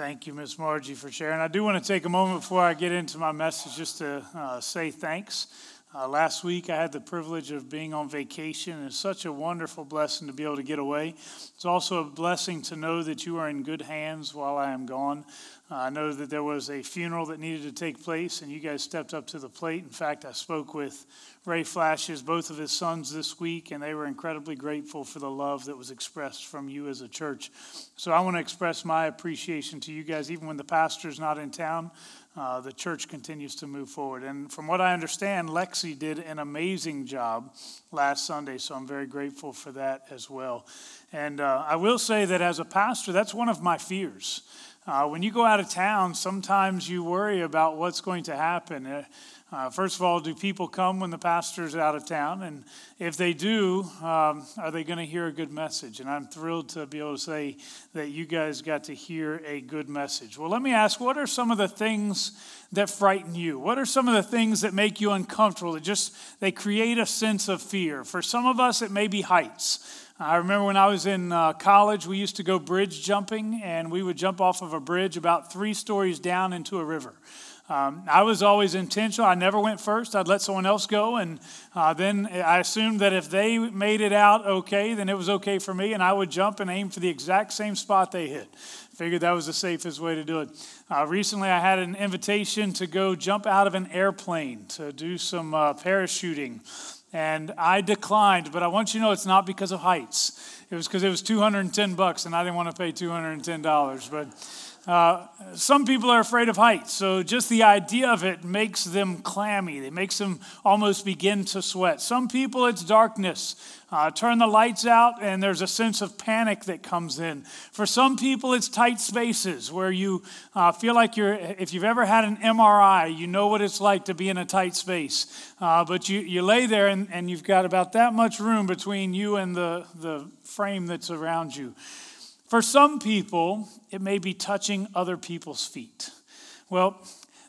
Thank you, Miss Margie, for sharing. I do want to take a moment before I get into my message just to uh, say thanks. Uh, last week, I had the privilege of being on vacation. It's such a wonderful blessing to be able to get away. It's also a blessing to know that you are in good hands while I am gone. Uh, I know that there was a funeral that needed to take place, and you guys stepped up to the plate. In fact, I spoke with Ray Flashes, both of his sons, this week, and they were incredibly grateful for the love that was expressed from you as a church. So I want to express my appreciation to you guys, even when the pastor's not in town. Uh, the church continues to move forward. And from what I understand, Lexi did an amazing job last Sunday, so I'm very grateful for that as well. And uh, I will say that as a pastor, that's one of my fears. Uh, when you go out of town, sometimes you worry about what's going to happen. Uh, first of all, do people come when the pastor's out of town? And if they do, um, are they going to hear a good message? And I'm thrilled to be able to say that you guys got to hear a good message. Well, let me ask what are some of the things that frighten you? What are some of the things that make you uncomfortable? That just they create a sense of fear. For some of us, it may be heights. I remember when I was in uh, college, we used to go bridge jumping, and we would jump off of a bridge about three stories down into a river. Um, I was always intentional. I never went first. I'd let someone else go. And uh, then I assumed that if they made it out okay, then it was okay for me. And I would jump and aim for the exact same spot they hit. Figured that was the safest way to do it. Uh, recently, I had an invitation to go jump out of an airplane to do some uh, parachuting. And I declined, but I want you to know it's not because of heights. It was because it was 210 bucks, and I didn't want to pay $210. But uh, some people are afraid of heights, so just the idea of it makes them clammy. It makes them almost begin to sweat. Some people, it's darkness. Uh, turn the lights out, and there's a sense of panic that comes in. For some people, it's tight spaces where you uh, feel like you're, if you've ever had an MRI, you know what it's like to be in a tight space. Uh, but you, you lay there, and, and you've got about that much room between you and the, the frame that's around you. For some people, it may be touching other people's feet. Well,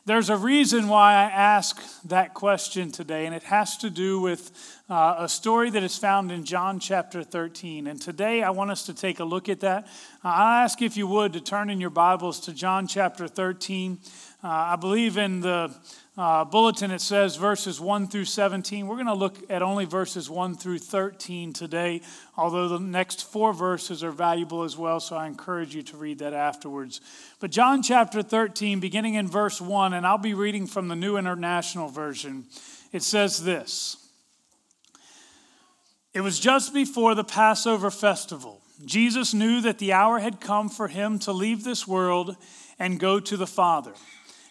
there's a reason why I ask that question today, and it has to do with uh, a story that is found in John chapter 13. And today I want us to take a look at that. Uh, I ask if you would to turn in your Bibles to John chapter 13. Uh, I believe in the uh, bulletin, it says verses 1 through 17. We're going to look at only verses 1 through 13 today, although the next four verses are valuable as well, so I encourage you to read that afterwards. But John chapter 13, beginning in verse 1, and I'll be reading from the New International Version, it says this It was just before the Passover festival. Jesus knew that the hour had come for him to leave this world and go to the Father.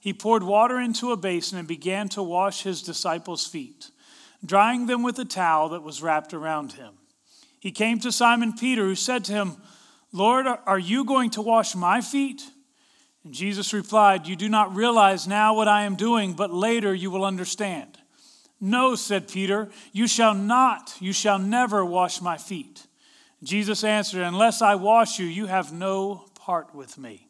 he poured water into a basin and began to wash his disciples' feet, drying them with a towel that was wrapped around him. He came to Simon Peter, who said to him, Lord, are you going to wash my feet? And Jesus replied, You do not realize now what I am doing, but later you will understand. No, said Peter, you shall not, you shall never wash my feet. Jesus answered, Unless I wash you, you have no part with me.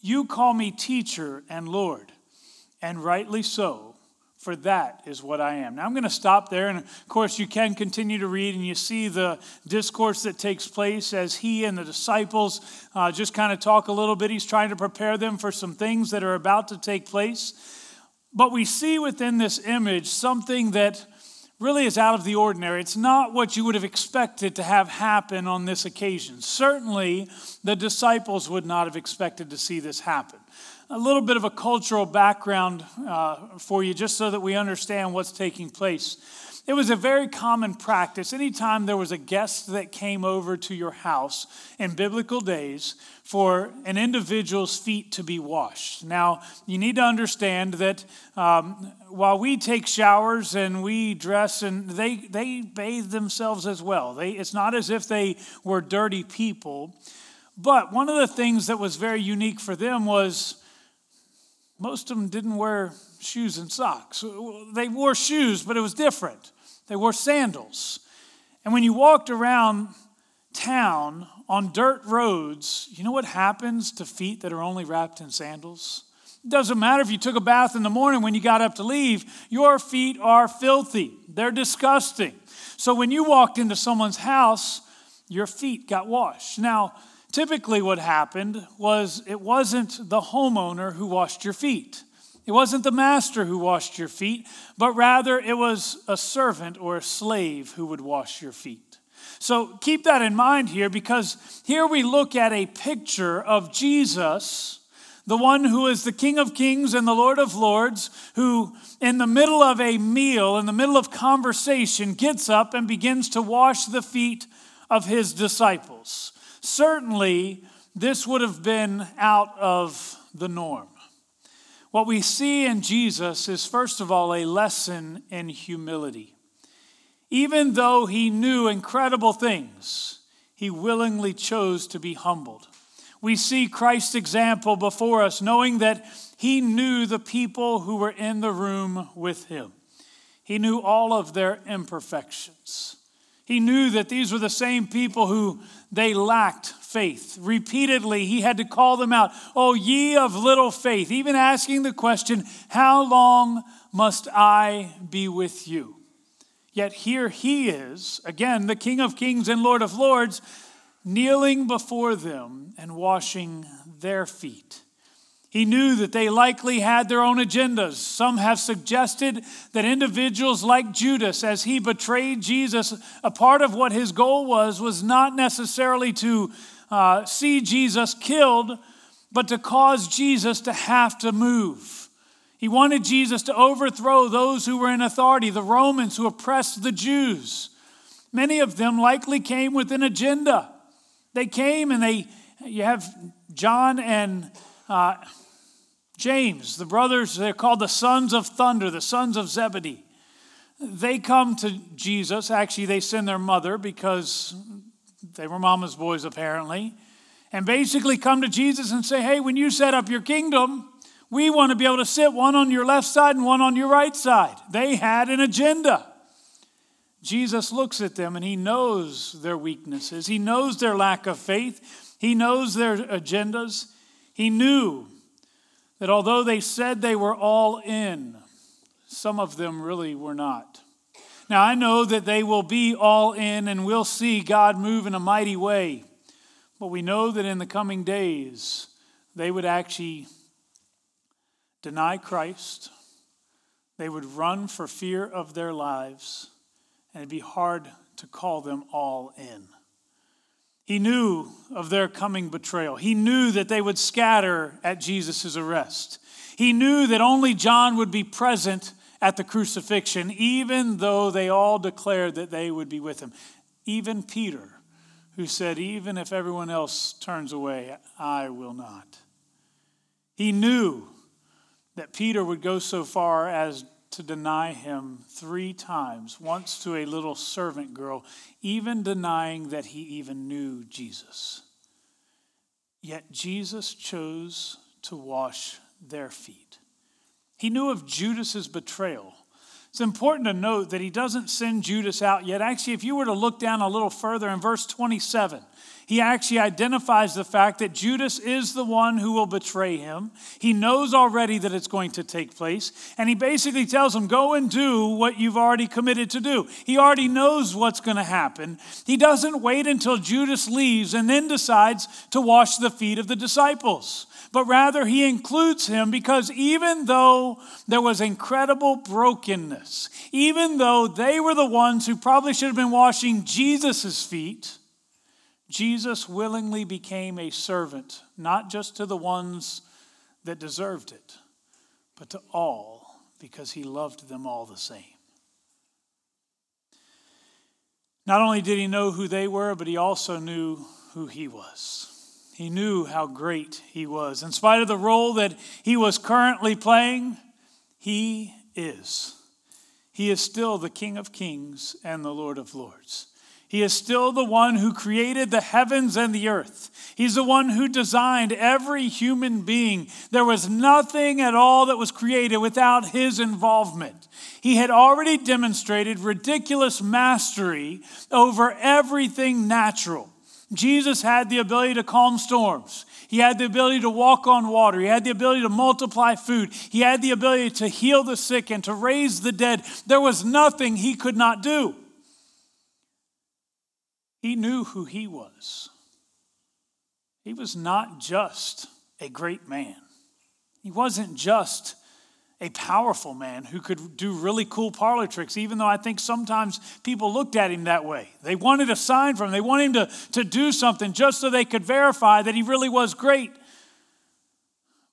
You call me teacher and Lord, and rightly so, for that is what I am. Now I'm going to stop there, and of course, you can continue to read, and you see the discourse that takes place as he and the disciples uh, just kind of talk a little bit. He's trying to prepare them for some things that are about to take place. But we see within this image something that really is out of the ordinary. It's not what you would have expected to have happen on this occasion. Certainly, the disciples would not have expected to see this happen. A little bit of a cultural background uh, for you, just so that we understand what's taking place. It was a very common practice anytime there was a guest that came over to your house in biblical days for an individual's feet to be washed. Now, you need to understand that um, while we take showers and we dress, and they, they bathe themselves as well, they, it's not as if they were dirty people. But one of the things that was very unique for them was most of them didn't wear shoes and socks. They wore shoes, but it was different. They wore sandals. And when you walked around town on dirt roads, you know what happens to feet that are only wrapped in sandals? It doesn't matter if you took a bath in the morning when you got up to leave, your feet are filthy. They're disgusting. So when you walked into someone's house, your feet got washed. Now, typically what happened was it wasn't the homeowner who washed your feet. It wasn't the master who washed your feet, but rather it was a servant or a slave who would wash your feet. So keep that in mind here because here we look at a picture of Jesus, the one who is the King of Kings and the Lord of Lords, who in the middle of a meal, in the middle of conversation, gets up and begins to wash the feet of his disciples. Certainly, this would have been out of the norm. What we see in Jesus is, first of all, a lesson in humility. Even though he knew incredible things, he willingly chose to be humbled. We see Christ's example before us, knowing that he knew the people who were in the room with him. He knew all of their imperfections. He knew that these were the same people who they lacked faith. Repeatedly, he had to call them out, Oh, ye of little faith, even asking the question, How long must I be with you? Yet here he is, again, the King of Kings and Lord of Lords, kneeling before them and washing their feet. He knew that they likely had their own agendas. Some have suggested that individuals like Judas, as he betrayed Jesus, a part of what his goal was, was not necessarily to uh, see Jesus killed, but to cause Jesus to have to move. He wanted Jesus to overthrow those who were in authority, the Romans who oppressed the Jews. Many of them likely came with an agenda. They came and they, you have John and uh, James, the brothers, they're called the sons of thunder, the sons of Zebedee. They come to Jesus. Actually, they send their mother because they were mama's boys, apparently. And basically come to Jesus and say, Hey, when you set up your kingdom, we want to be able to sit one on your left side and one on your right side. They had an agenda. Jesus looks at them and he knows their weaknesses. He knows their lack of faith. He knows their agendas. He knew that although they said they were all in, some of them really were not. Now, I know that they will be all in and we'll see God move in a mighty way, but we know that in the coming days, they would actually deny Christ, they would run for fear of their lives, and it'd be hard to call them all in. He knew of their coming betrayal. He knew that they would scatter at Jesus' arrest. He knew that only John would be present at the crucifixion, even though they all declared that they would be with him. Even Peter, who said, Even if everyone else turns away, I will not. He knew that Peter would go so far as to deny him three times, once to a little servant girl, even denying that he even knew Jesus. Yet Jesus chose to wash their feet. He knew of Judas's betrayal. It's important to note that he doesn't send Judas out yet. Actually, if you were to look down a little further in verse 27, He actually identifies the fact that Judas is the one who will betray him. He knows already that it's going to take place. And he basically tells him, Go and do what you've already committed to do. He already knows what's going to happen. He doesn't wait until Judas leaves and then decides to wash the feet of the disciples but rather he includes him because even though there was incredible brokenness, even though they were the ones who probably should have been washing Jesus' feet, Jesus willingly became a servant, not just to the ones that deserved it, but to all because he loved them all the same. Not only did he know who they were, but he also knew who he was. He knew how great he was. In spite of the role that he was currently playing, he is. He is still the King of Kings and the Lord of Lords. He is still the one who created the heavens and the earth. He's the one who designed every human being. There was nothing at all that was created without his involvement. He had already demonstrated ridiculous mastery over everything natural. Jesus had the ability to calm storms. He had the ability to walk on water. He had the ability to multiply food. He had the ability to heal the sick and to raise the dead. There was nothing he could not do. He knew who he was. He was not just a great man, he wasn't just a powerful man who could do really cool parlor tricks, even though I think sometimes people looked at him that way. They wanted a sign from him, they wanted him to, to do something just so they could verify that he really was great.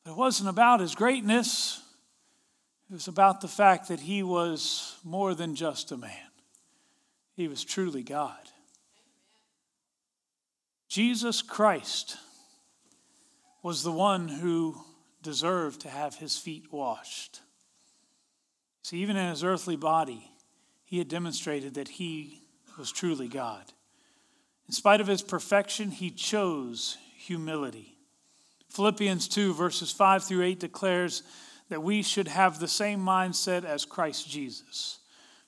But it wasn't about his greatness, it was about the fact that he was more than just a man, he was truly God. Jesus Christ was the one who deserved to have his feet washed. See, even in his earthly body, he had demonstrated that he was truly God. In spite of his perfection, he chose humility. Philippians 2, verses 5 through 8 declares that we should have the same mindset as Christ Jesus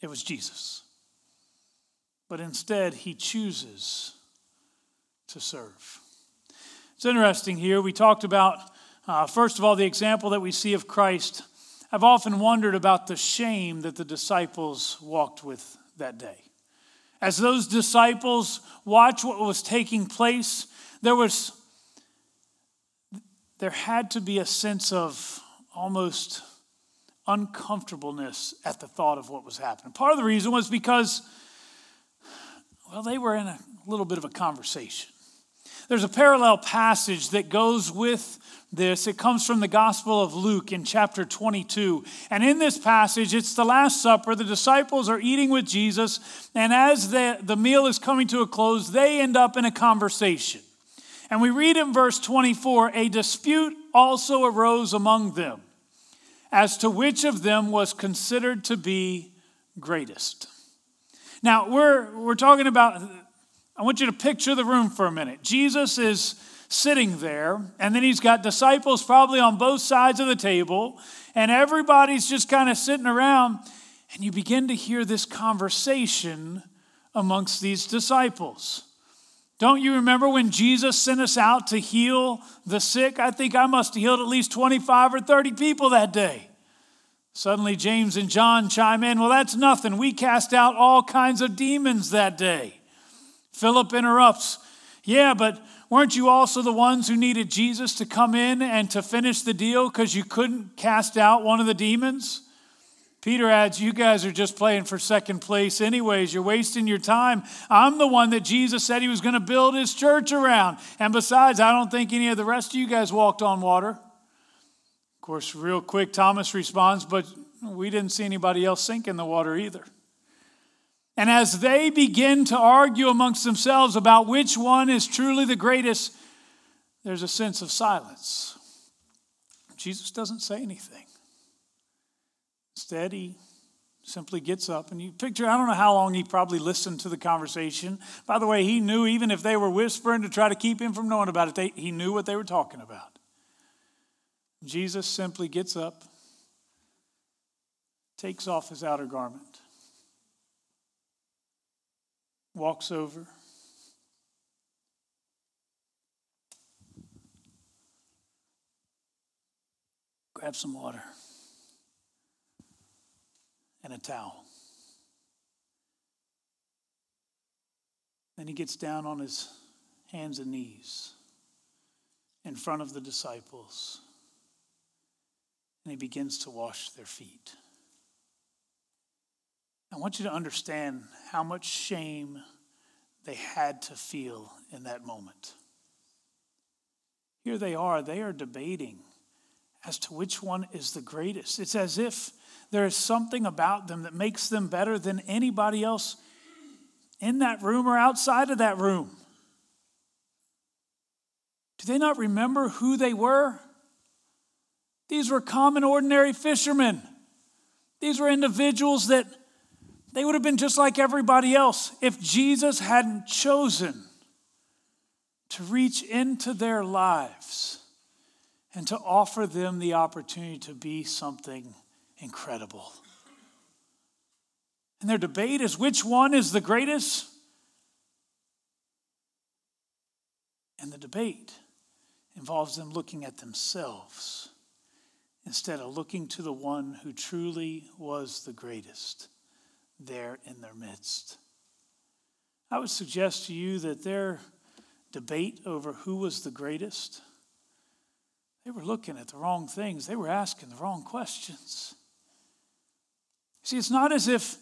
it was Jesus. But instead, he chooses to serve. It's interesting here. We talked about, uh, first of all, the example that we see of Christ. I've often wondered about the shame that the disciples walked with that day. As those disciples watched what was taking place, there was there had to be a sense of almost uncomfortableness at the thought of what was happening. Part of the reason was because, well, they were in a little bit of a conversation. There's a parallel passage that goes with this. It comes from the Gospel of Luke in chapter 22. And in this passage, it's the Last Supper. The disciples are eating with Jesus. And as the, the meal is coming to a close, they end up in a conversation. And we read in verse 24 a dispute also arose among them as to which of them was considered to be greatest. Now, we're, we're talking about, I want you to picture the room for a minute. Jesus is sitting there, and then he's got disciples probably on both sides of the table, and everybody's just kind of sitting around, and you begin to hear this conversation amongst these disciples. Don't you remember when Jesus sent us out to heal the sick? I think I must have healed at least 25 or 30 people that day. Suddenly, James and John chime in, Well, that's nothing. We cast out all kinds of demons that day. Philip interrupts, Yeah, but weren't you also the ones who needed Jesus to come in and to finish the deal because you couldn't cast out one of the demons? Peter adds, You guys are just playing for second place, anyways. You're wasting your time. I'm the one that Jesus said he was going to build his church around. And besides, I don't think any of the rest of you guys walked on water. Of course, real quick, Thomas responds, But we didn't see anybody else sink in the water either. And as they begin to argue amongst themselves about which one is truly the greatest, there's a sense of silence. Jesus doesn't say anything. Instead, he simply gets up and you picture, I don't know how long he probably listened to the conversation. By the way, he knew even if they were whispering to try to keep him from knowing about it, they, he knew what they were talking about. Jesus simply gets up, takes off his outer garment, walks over. Grab some water and a towel. Then he gets down on his hands and knees in front of the disciples and he begins to wash their feet. I want you to understand how much shame they had to feel in that moment. Here they are, they are debating as to which one is the greatest. It's as if there is something about them that makes them better than anybody else in that room or outside of that room. Do they not remember who they were? These were common, ordinary fishermen. These were individuals that they would have been just like everybody else if Jesus hadn't chosen to reach into their lives and to offer them the opportunity to be something incredible. And their debate is which one is the greatest? And the debate involves them looking at themselves instead of looking to the one who truly was the greatest there in their midst. I would suggest to you that their debate over who was the greatest, they were looking at the wrong things, they were asking the wrong questions. See, it's not as if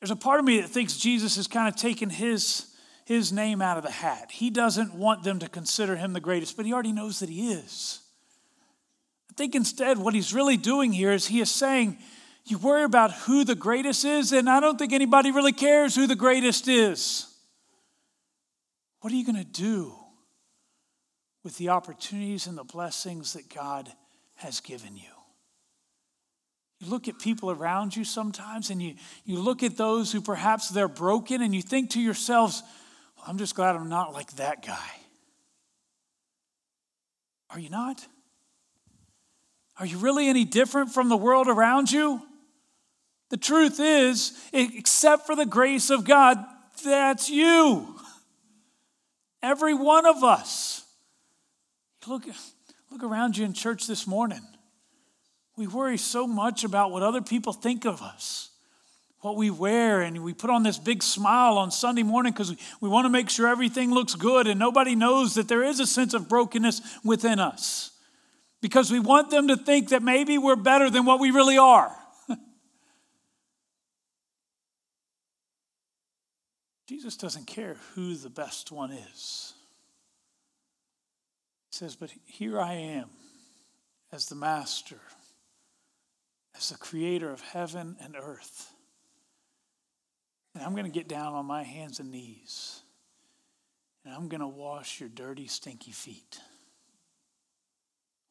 there's a part of me that thinks Jesus has kind of taken his, his name out of the hat. He doesn't want them to consider him the greatest, but he already knows that he is. I think instead, what he's really doing here is he is saying, You worry about who the greatest is, and I don't think anybody really cares who the greatest is. What are you going to do with the opportunities and the blessings that God has given you? You look at people around you sometimes and you, you look at those who perhaps they're broken and you think to yourselves, well, I'm just glad I'm not like that guy. Are you not? Are you really any different from the world around you? The truth is, except for the grace of God, that's you. Every one of us. Look, look around you in church this morning. We worry so much about what other people think of us, what we wear, and we put on this big smile on Sunday morning because we, we want to make sure everything looks good, and nobody knows that there is a sense of brokenness within us because we want them to think that maybe we're better than what we really are. Jesus doesn't care who the best one is. He says, But here I am as the master as the creator of heaven and earth. And I'm going to get down on my hands and knees and I'm going to wash your dirty, stinky feet.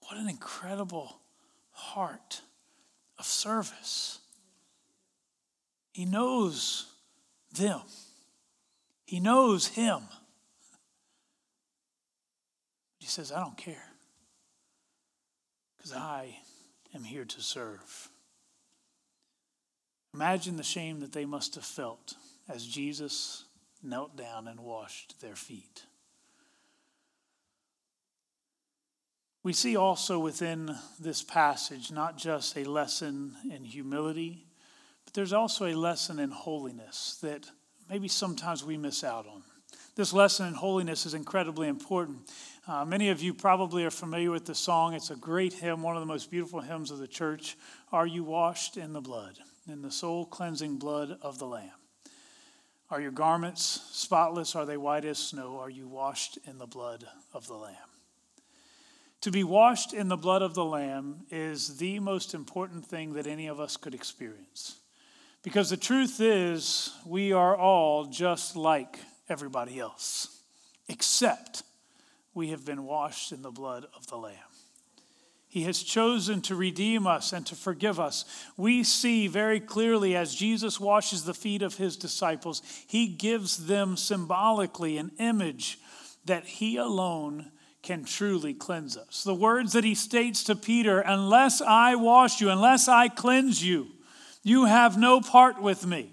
What an incredible heart of service. He knows them, He knows Him. He says, I don't care because I am here to serve. Imagine the shame that they must have felt as Jesus knelt down and washed their feet. We see also within this passage not just a lesson in humility, but there's also a lesson in holiness that maybe sometimes we miss out on. This lesson in holiness is incredibly important. Uh, many of you probably are familiar with the song. It's a great hymn, one of the most beautiful hymns of the church. Are you washed in the blood? In the soul cleansing blood of the Lamb. Are your garments spotless? Are they white as snow? Are you washed in the blood of the Lamb? To be washed in the blood of the Lamb is the most important thing that any of us could experience. Because the truth is, we are all just like everybody else, except we have been washed in the blood of the Lamb. He has chosen to redeem us and to forgive us. We see very clearly as Jesus washes the feet of his disciples, he gives them symbolically an image that he alone can truly cleanse us. The words that he states to Peter, unless I wash you, unless I cleanse you, you have no part with me.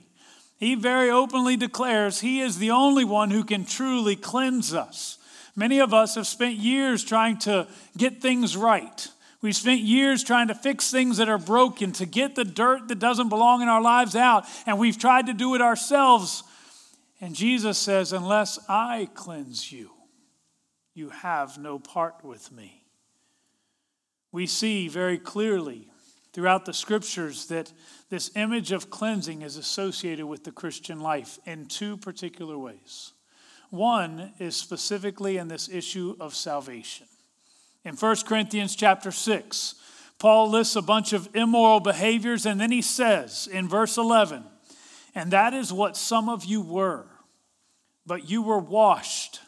He very openly declares he is the only one who can truly cleanse us. Many of us have spent years trying to get things right. We've spent years trying to fix things that are broken, to get the dirt that doesn't belong in our lives out, and we've tried to do it ourselves. And Jesus says, Unless I cleanse you, you have no part with me. We see very clearly throughout the scriptures that this image of cleansing is associated with the Christian life in two particular ways. One is specifically in this issue of salvation. In 1 Corinthians chapter 6, Paul lists a bunch of immoral behaviors, and then he says in verse 11, and that is what some of you were, but you were washed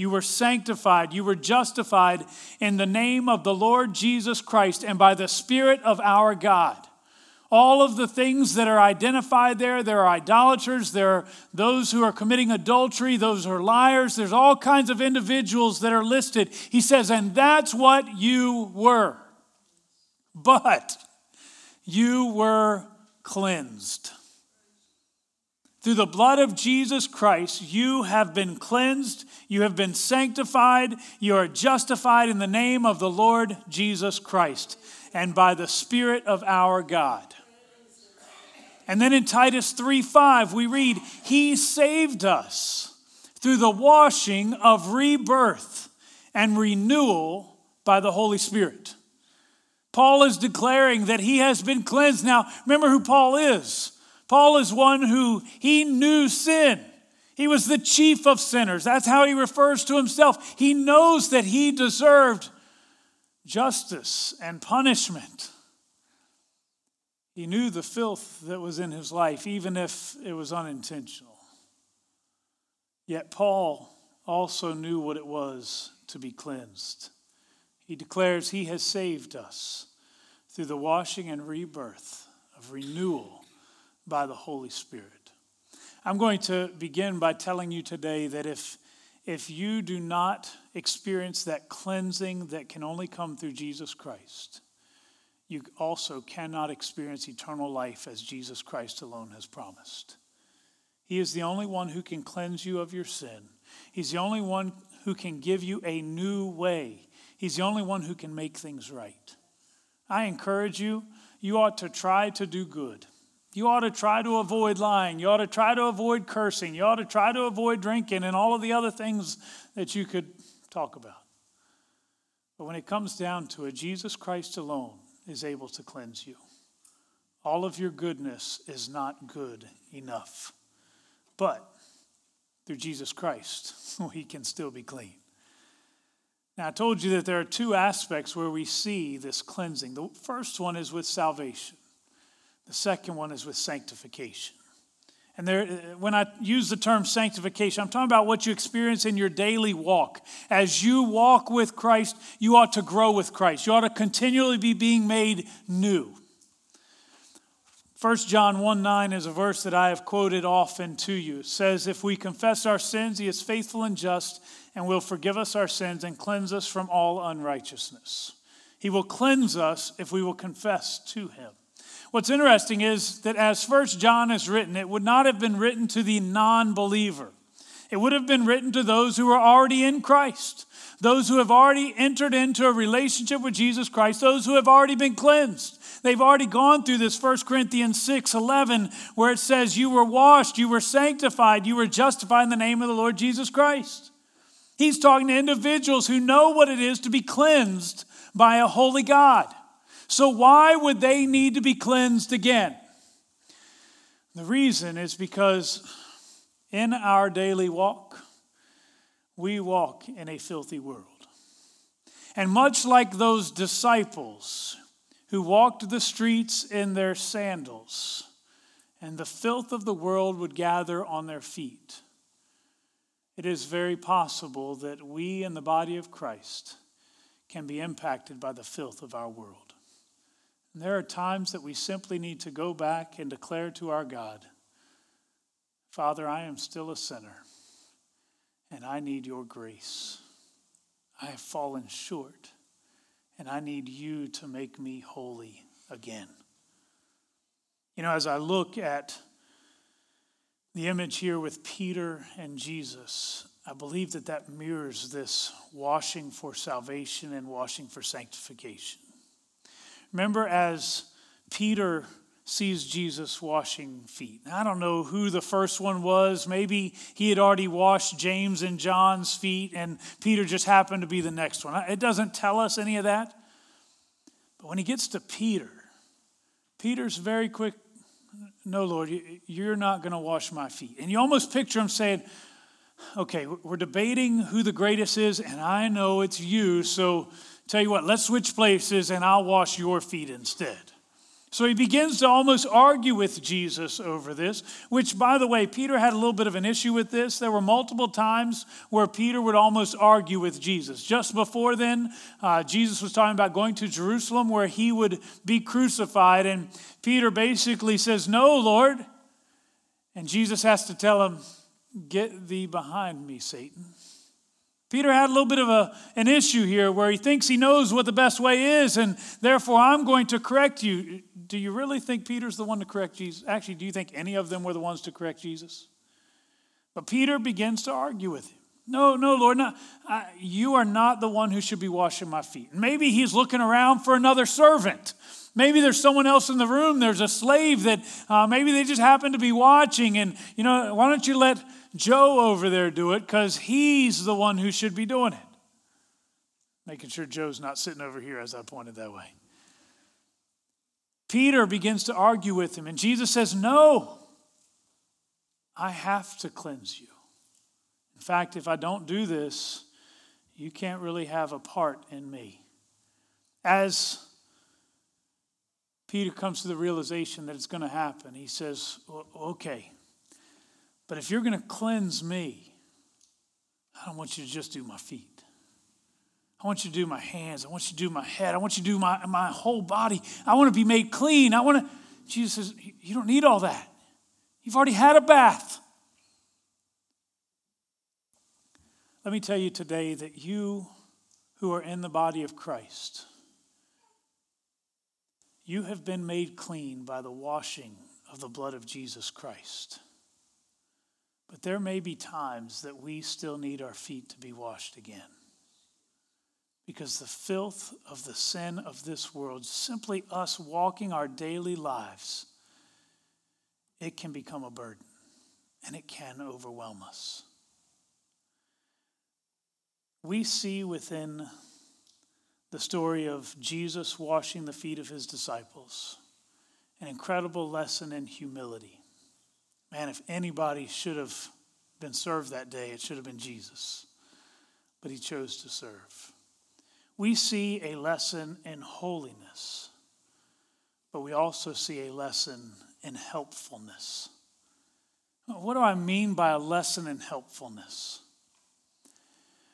you were sanctified. You were justified in the name of the Lord Jesus Christ and by the Spirit of our God. All of the things that are identified there, there are idolaters, there are those who are committing adultery, those who are liars, there's all kinds of individuals that are listed. He says, and that's what you were. But you were cleansed. Through the blood of Jesus Christ, you have been cleansed, you have been sanctified, you are justified in the name of the Lord Jesus Christ and by the Spirit of our God. And then in Titus 3 5, we read, He saved us through the washing of rebirth and renewal by the Holy Spirit. Paul is declaring that he has been cleansed. Now, remember who Paul is. Paul is one who he knew sin. He was the chief of sinners. That's how he refers to himself. He knows that he deserved justice and punishment. He knew the filth that was in his life, even if it was unintentional. Yet Paul also knew what it was to be cleansed. He declares he has saved us through the washing and rebirth of renewal by the Holy Spirit. I'm going to begin by telling you today that if, if you do not experience that cleansing that can only come through Jesus Christ, you also cannot experience eternal life as Jesus Christ alone has promised. He is the only one who can cleanse you of your sin. He's the only one who can give you a new way. He's the only one who can make things right. I encourage you, you ought to try to do good. You ought to try to avoid lying. You ought to try to avoid cursing. You ought to try to avoid drinking and all of the other things that you could talk about. But when it comes down to it, Jesus Christ alone is able to cleanse you. All of your goodness is not good enough. But through Jesus Christ, we can still be clean. Now, I told you that there are two aspects where we see this cleansing. The first one is with salvation. The second one is with sanctification. And there, when I use the term sanctification, I'm talking about what you experience in your daily walk. As you walk with Christ, you ought to grow with Christ. You ought to continually be being made new. 1 John 1 9 is a verse that I have quoted often to you. It says, If we confess our sins, he is faithful and just and will forgive us our sins and cleanse us from all unrighteousness. He will cleanse us if we will confess to him. What's interesting is that as First John is written, it would not have been written to the non believer. It would have been written to those who are already in Christ, those who have already entered into a relationship with Jesus Christ, those who have already been cleansed. They've already gone through this 1 Corinthians 6 11, where it says, You were washed, you were sanctified, you were justified in the name of the Lord Jesus Christ. He's talking to individuals who know what it is to be cleansed by a holy God. So, why would they need to be cleansed again? The reason is because in our daily walk, we walk in a filthy world. And much like those disciples who walked the streets in their sandals and the filth of the world would gather on their feet, it is very possible that we in the body of Christ can be impacted by the filth of our world. And there are times that we simply need to go back and declare to our God, Father, I am still a sinner, and I need your grace. I have fallen short, and I need you to make me holy again. You know, as I look at the image here with Peter and Jesus, I believe that that mirrors this washing for salvation and washing for sanctification. Remember, as Peter sees Jesus washing feet. I don't know who the first one was. Maybe he had already washed James and John's feet, and Peter just happened to be the next one. It doesn't tell us any of that. But when he gets to Peter, Peter's very quick no, Lord, you're not going to wash my feet. And you almost picture him saying, okay, we're debating who the greatest is, and I know it's you, so tell you what, let's switch places and I'll wash your feet instead. So he begins to almost argue with Jesus over this, which, by the way, Peter had a little bit of an issue with this. There were multiple times where Peter would almost argue with Jesus. Just before then, uh, Jesus was talking about going to Jerusalem where he would be crucified, and Peter basically says, No, Lord. And Jesus has to tell him, Get thee behind me, Satan. Peter had a little bit of a, an issue here where he thinks he knows what the best way is, and therefore I'm going to correct you. Do you really think Peter's the one to correct Jesus? Actually, do you think any of them were the ones to correct Jesus? But Peter begins to argue with him. No, no, Lord, not, I, you are not the one who should be washing my feet. Maybe he's looking around for another servant. Maybe there's someone else in the room. There's a slave that uh, maybe they just happen to be watching. And, you know, why don't you let Joe over there do it because he's the one who should be doing it. Making sure Joe's not sitting over here as I pointed that way. Peter begins to argue with him, and Jesus says, No, I have to cleanse you. In fact, if I don't do this, you can't really have a part in me. As Peter comes to the realization that it's going to happen, he says, Okay, but if you're going to cleanse me, I don't want you to just do my feet. I want you to do my hands. I want you to do my head. I want you to do my, my whole body. I want to be made clean. I want to. Jesus says, You don't need all that. You've already had a bath. Let me tell you today that you who are in the body of Christ, you have been made clean by the washing of the blood of Jesus Christ. But there may be times that we still need our feet to be washed again. Because the filth of the sin of this world, simply us walking our daily lives, it can become a burden and it can overwhelm us. We see within the story of Jesus washing the feet of his disciples an incredible lesson in humility. Man, if anybody should have been served that day, it should have been Jesus. But he chose to serve. We see a lesson in holiness, but we also see a lesson in helpfulness. What do I mean by a lesson in helpfulness?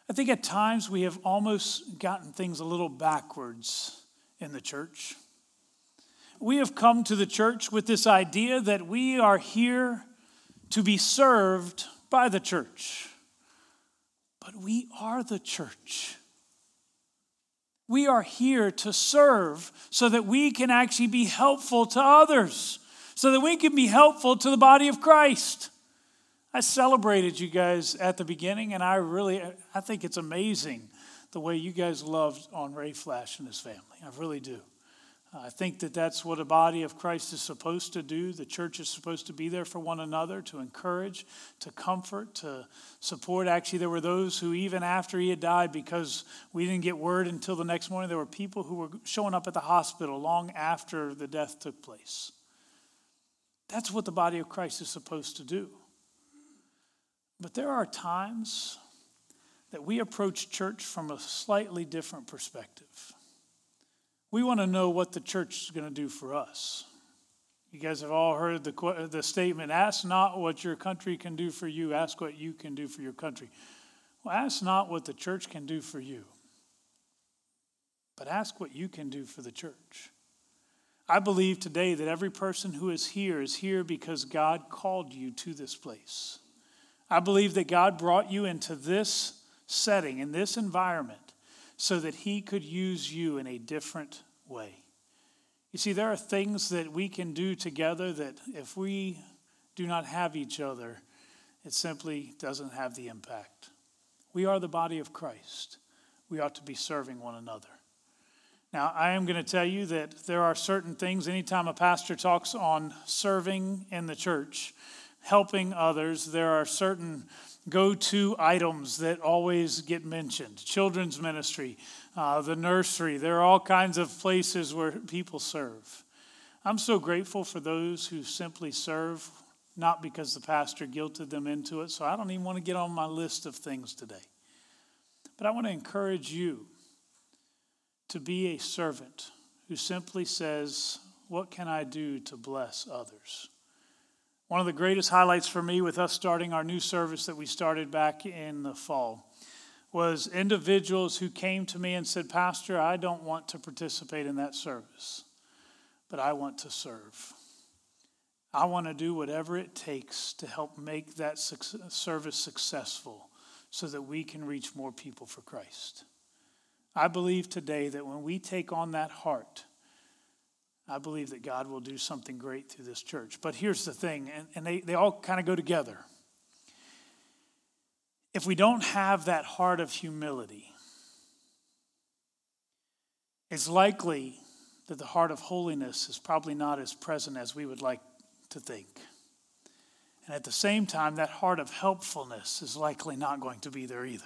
I think at times we have almost gotten things a little backwards in the church we have come to the church with this idea that we are here to be served by the church. But we are the church. We are here to serve so that we can actually be helpful to others, so that we can be helpful to the body of Christ. I celebrated you guys at the beginning, and I really I think it's amazing the way you guys loved on Ray Flash and his family. I really do. I think that that's what a body of Christ is supposed to do. The church is supposed to be there for one another, to encourage, to comfort, to support. Actually, there were those who, even after he had died, because we didn't get word until the next morning, there were people who were showing up at the hospital long after the death took place. That's what the body of Christ is supposed to do. But there are times that we approach church from a slightly different perspective. We want to know what the church is going to do for us. You guys have all heard the, the statement ask not what your country can do for you, ask what you can do for your country. Well, ask not what the church can do for you, but ask what you can do for the church. I believe today that every person who is here is here because God called you to this place. I believe that God brought you into this setting, in this environment, so that He could use you in a different way. You see, there are things that we can do together that if we do not have each other, it simply doesn't have the impact. We are the body of Christ. We ought to be serving one another. Now, I am going to tell you that there are certain things, anytime a pastor talks on serving in the church, helping others, there are certain go to items that always get mentioned children's ministry, uh, the nursery. There are all kinds of places where people serve. I'm so grateful for those who simply serve not because the pastor guilted them into it. So I don't even want to get on my list of things today. But I want to encourage you to be a servant who simply says, What can I do to bless others? One of the greatest highlights for me with us starting our new service that we started back in the fall was individuals who came to me and said, Pastor, I don't want to participate in that service, but I want to serve. I want to do whatever it takes to help make that service successful so that we can reach more people for Christ. I believe today that when we take on that heart, I believe that God will do something great through this church. But here's the thing, and, and they, they all kind of go together. If we don't have that heart of humility, it's likely that the heart of holiness is probably not as present as we would like to think. And at the same time, that heart of helpfulness is likely not going to be there either.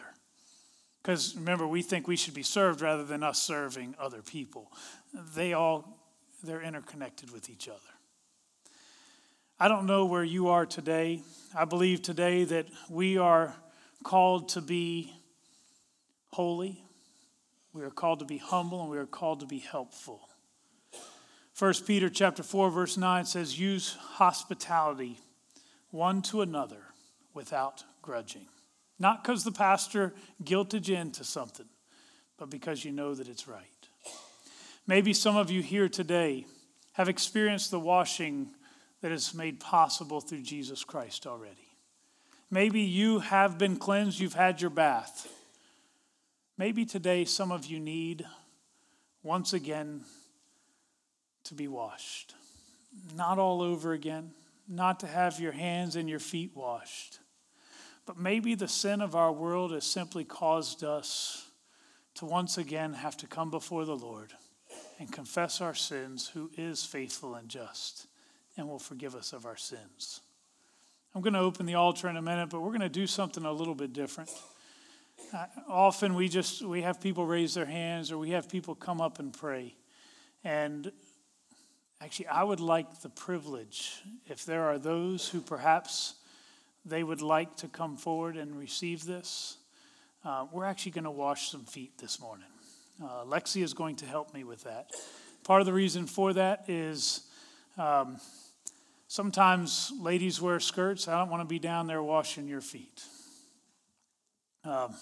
Because remember, we think we should be served rather than us serving other people. They all, they're interconnected with each other. I don't know where you are today. I believe today that we are called to be holy, we are called to be humble, and we are called to be helpful. 1 Peter chapter 4 verse 9 says use hospitality one to another without grudging. Not because the pastor guilted you into something, but because you know that it's right. Maybe some of you here today have experienced the washing that is made possible through Jesus Christ already. Maybe you have been cleansed, you've had your bath. Maybe today some of you need once again to be washed. Not all over again, not to have your hands and your feet washed. But maybe the sin of our world has simply caused us to once again have to come before the Lord and confess our sins, who is faithful and just and will forgive us of our sins. I'm going to open the altar in a minute, but we're going to do something a little bit different. Uh, often we just we have people raise their hands or we have people come up and pray. And Actually, I would like the privilege, if there are those who perhaps they would like to come forward and receive this, uh, we're actually going to wash some feet this morning. Uh, Lexi is going to help me with that. Part of the reason for that is um, sometimes ladies wear skirts. I don't want to be down there washing your feet. Um,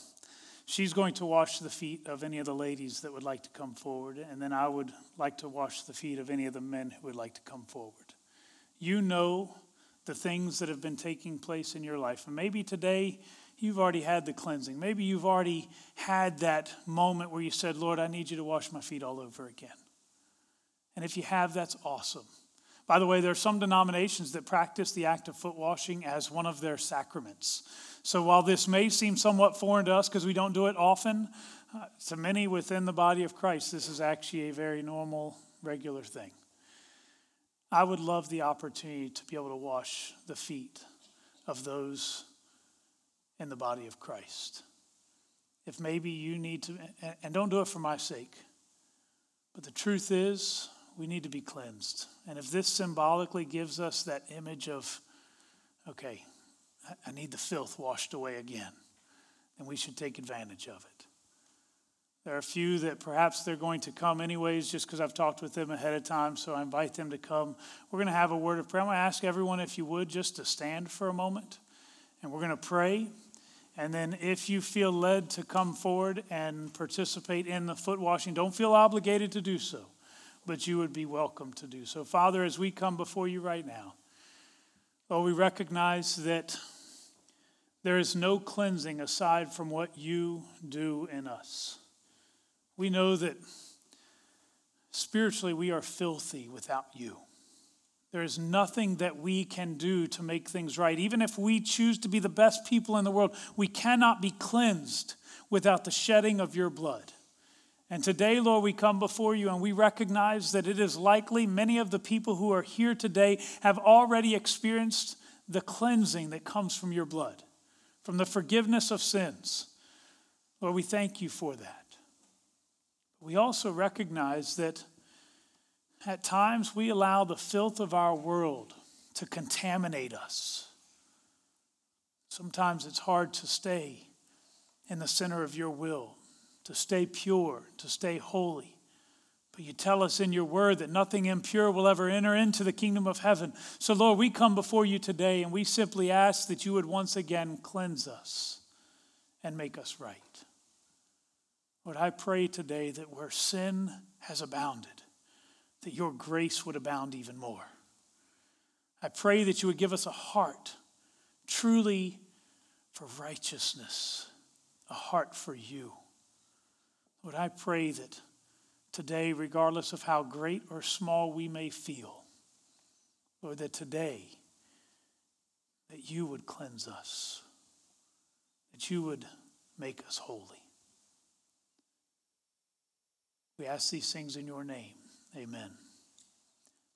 She's going to wash the feet of any of the ladies that would like to come forward, and then I would like to wash the feet of any of the men who would like to come forward. You know the things that have been taking place in your life. And maybe today you've already had the cleansing. Maybe you've already had that moment where you said, Lord, I need you to wash my feet all over again. And if you have, that's awesome. By the way, there are some denominations that practice the act of foot washing as one of their sacraments. So while this may seem somewhat foreign to us because we don't do it often, uh, to many within the body of Christ, this is actually a very normal, regular thing. I would love the opportunity to be able to wash the feet of those in the body of Christ. If maybe you need to, and don't do it for my sake, but the truth is, we need to be cleansed. And if this symbolically gives us that image of, okay, I need the filth washed away again. then we should take advantage of it. There are a few that perhaps they're going to come anyways just because I've talked with them ahead of time, so I invite them to come. We're going to have a word of prayer. I'm going to ask everyone, if you would, just to stand for a moment, and we're going to pray. And then, if you feel led to come forward and participate in the foot washing, don't feel obligated to do so, but you would be welcome to do so. Father, as we come before you right now, Lord, we recognize that there is no cleansing aside from what you do in us. We know that spiritually we are filthy without you. There is nothing that we can do to make things right. Even if we choose to be the best people in the world, we cannot be cleansed without the shedding of your blood. And today, Lord, we come before you and we recognize that it is likely many of the people who are here today have already experienced the cleansing that comes from your blood, from the forgiveness of sins. Lord, we thank you for that. We also recognize that at times we allow the filth of our world to contaminate us. Sometimes it's hard to stay in the center of your will, to stay pure, to stay holy. But you tell us in your word that nothing impure will ever enter into the kingdom of heaven. So, Lord, we come before you today and we simply ask that you would once again cleanse us and make us right. Lord, I pray today that where sin has abounded, that your grace would abound even more. I pray that you would give us a heart truly for righteousness, a heart for you. Lord, I pray that today, regardless of how great or small we may feel, Lord, that today, that you would cleanse us, that you would make us holy. We ask these things in your name. Amen.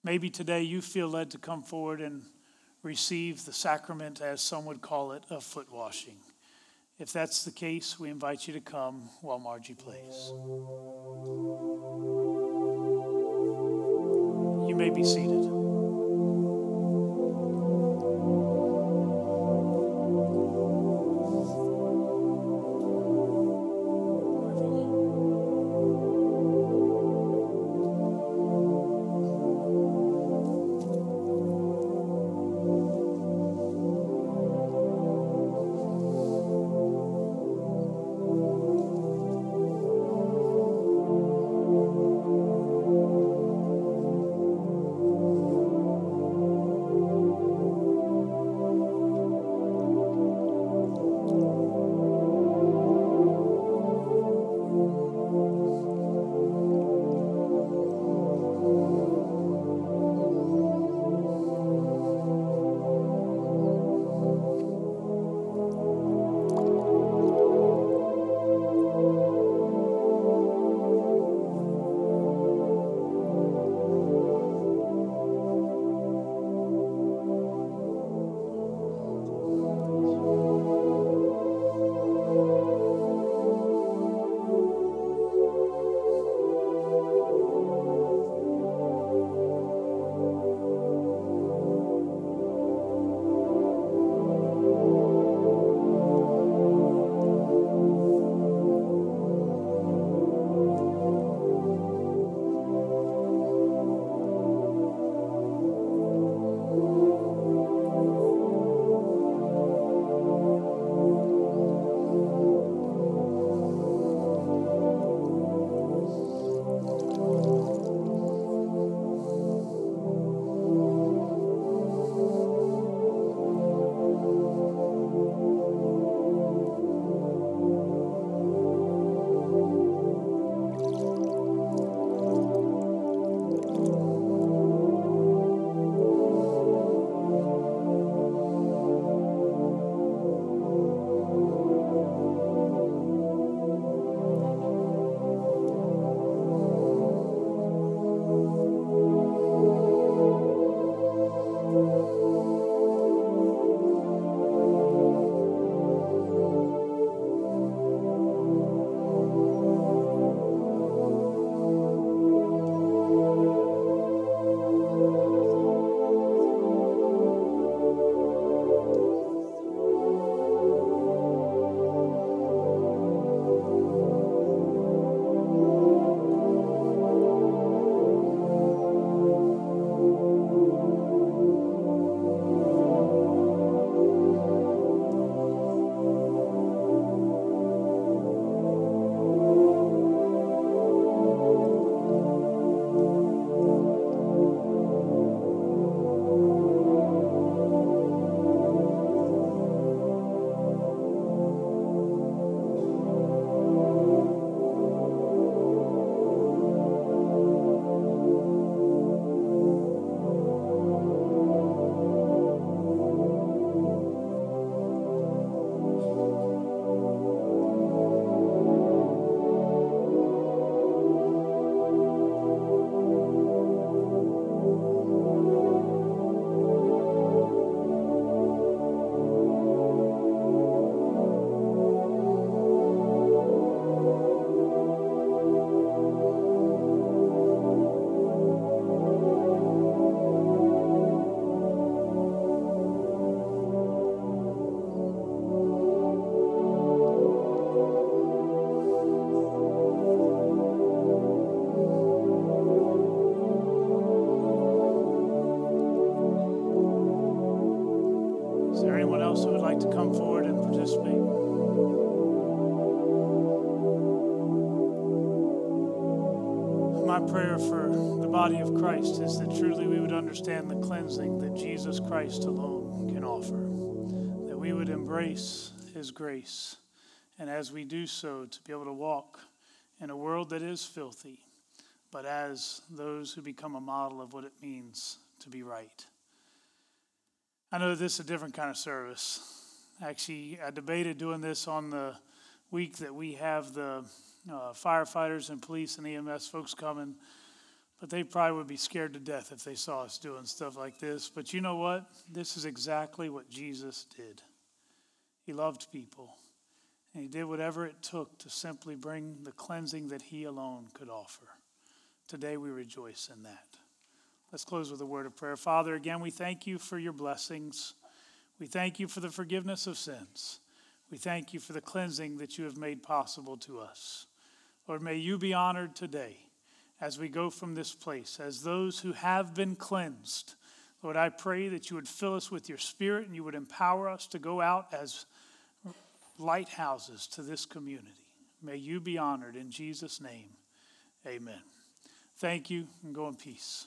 Maybe today you feel led to come forward and receive the sacrament, as some would call it, of foot washing. If that's the case, we invite you to come while Margie plays. You may be seated. Body of Christ is that truly we would understand the cleansing that Jesus Christ alone can offer, that we would embrace his grace, and as we do so, to be able to walk in a world that is filthy, but as those who become a model of what it means to be right. I know this is a different kind of service. Actually, I debated doing this on the week that we have the uh, firefighters and police and EMS folks coming, but they probably would be scared to death if they saw us doing stuff like this. But you know what? This is exactly what Jesus did. He loved people, and he did whatever it took to simply bring the cleansing that he alone could offer. Today we rejoice in that. Let's close with a word of prayer. Father, again, we thank you for your blessings. We thank you for the forgiveness of sins. We thank you for the cleansing that you have made possible to us. Lord, may you be honored today as we go from this place, as those who have been cleansed. Lord, I pray that you would fill us with your spirit and you would empower us to go out as lighthouses to this community. May you be honored in Jesus' name. Amen. Thank you and go in peace.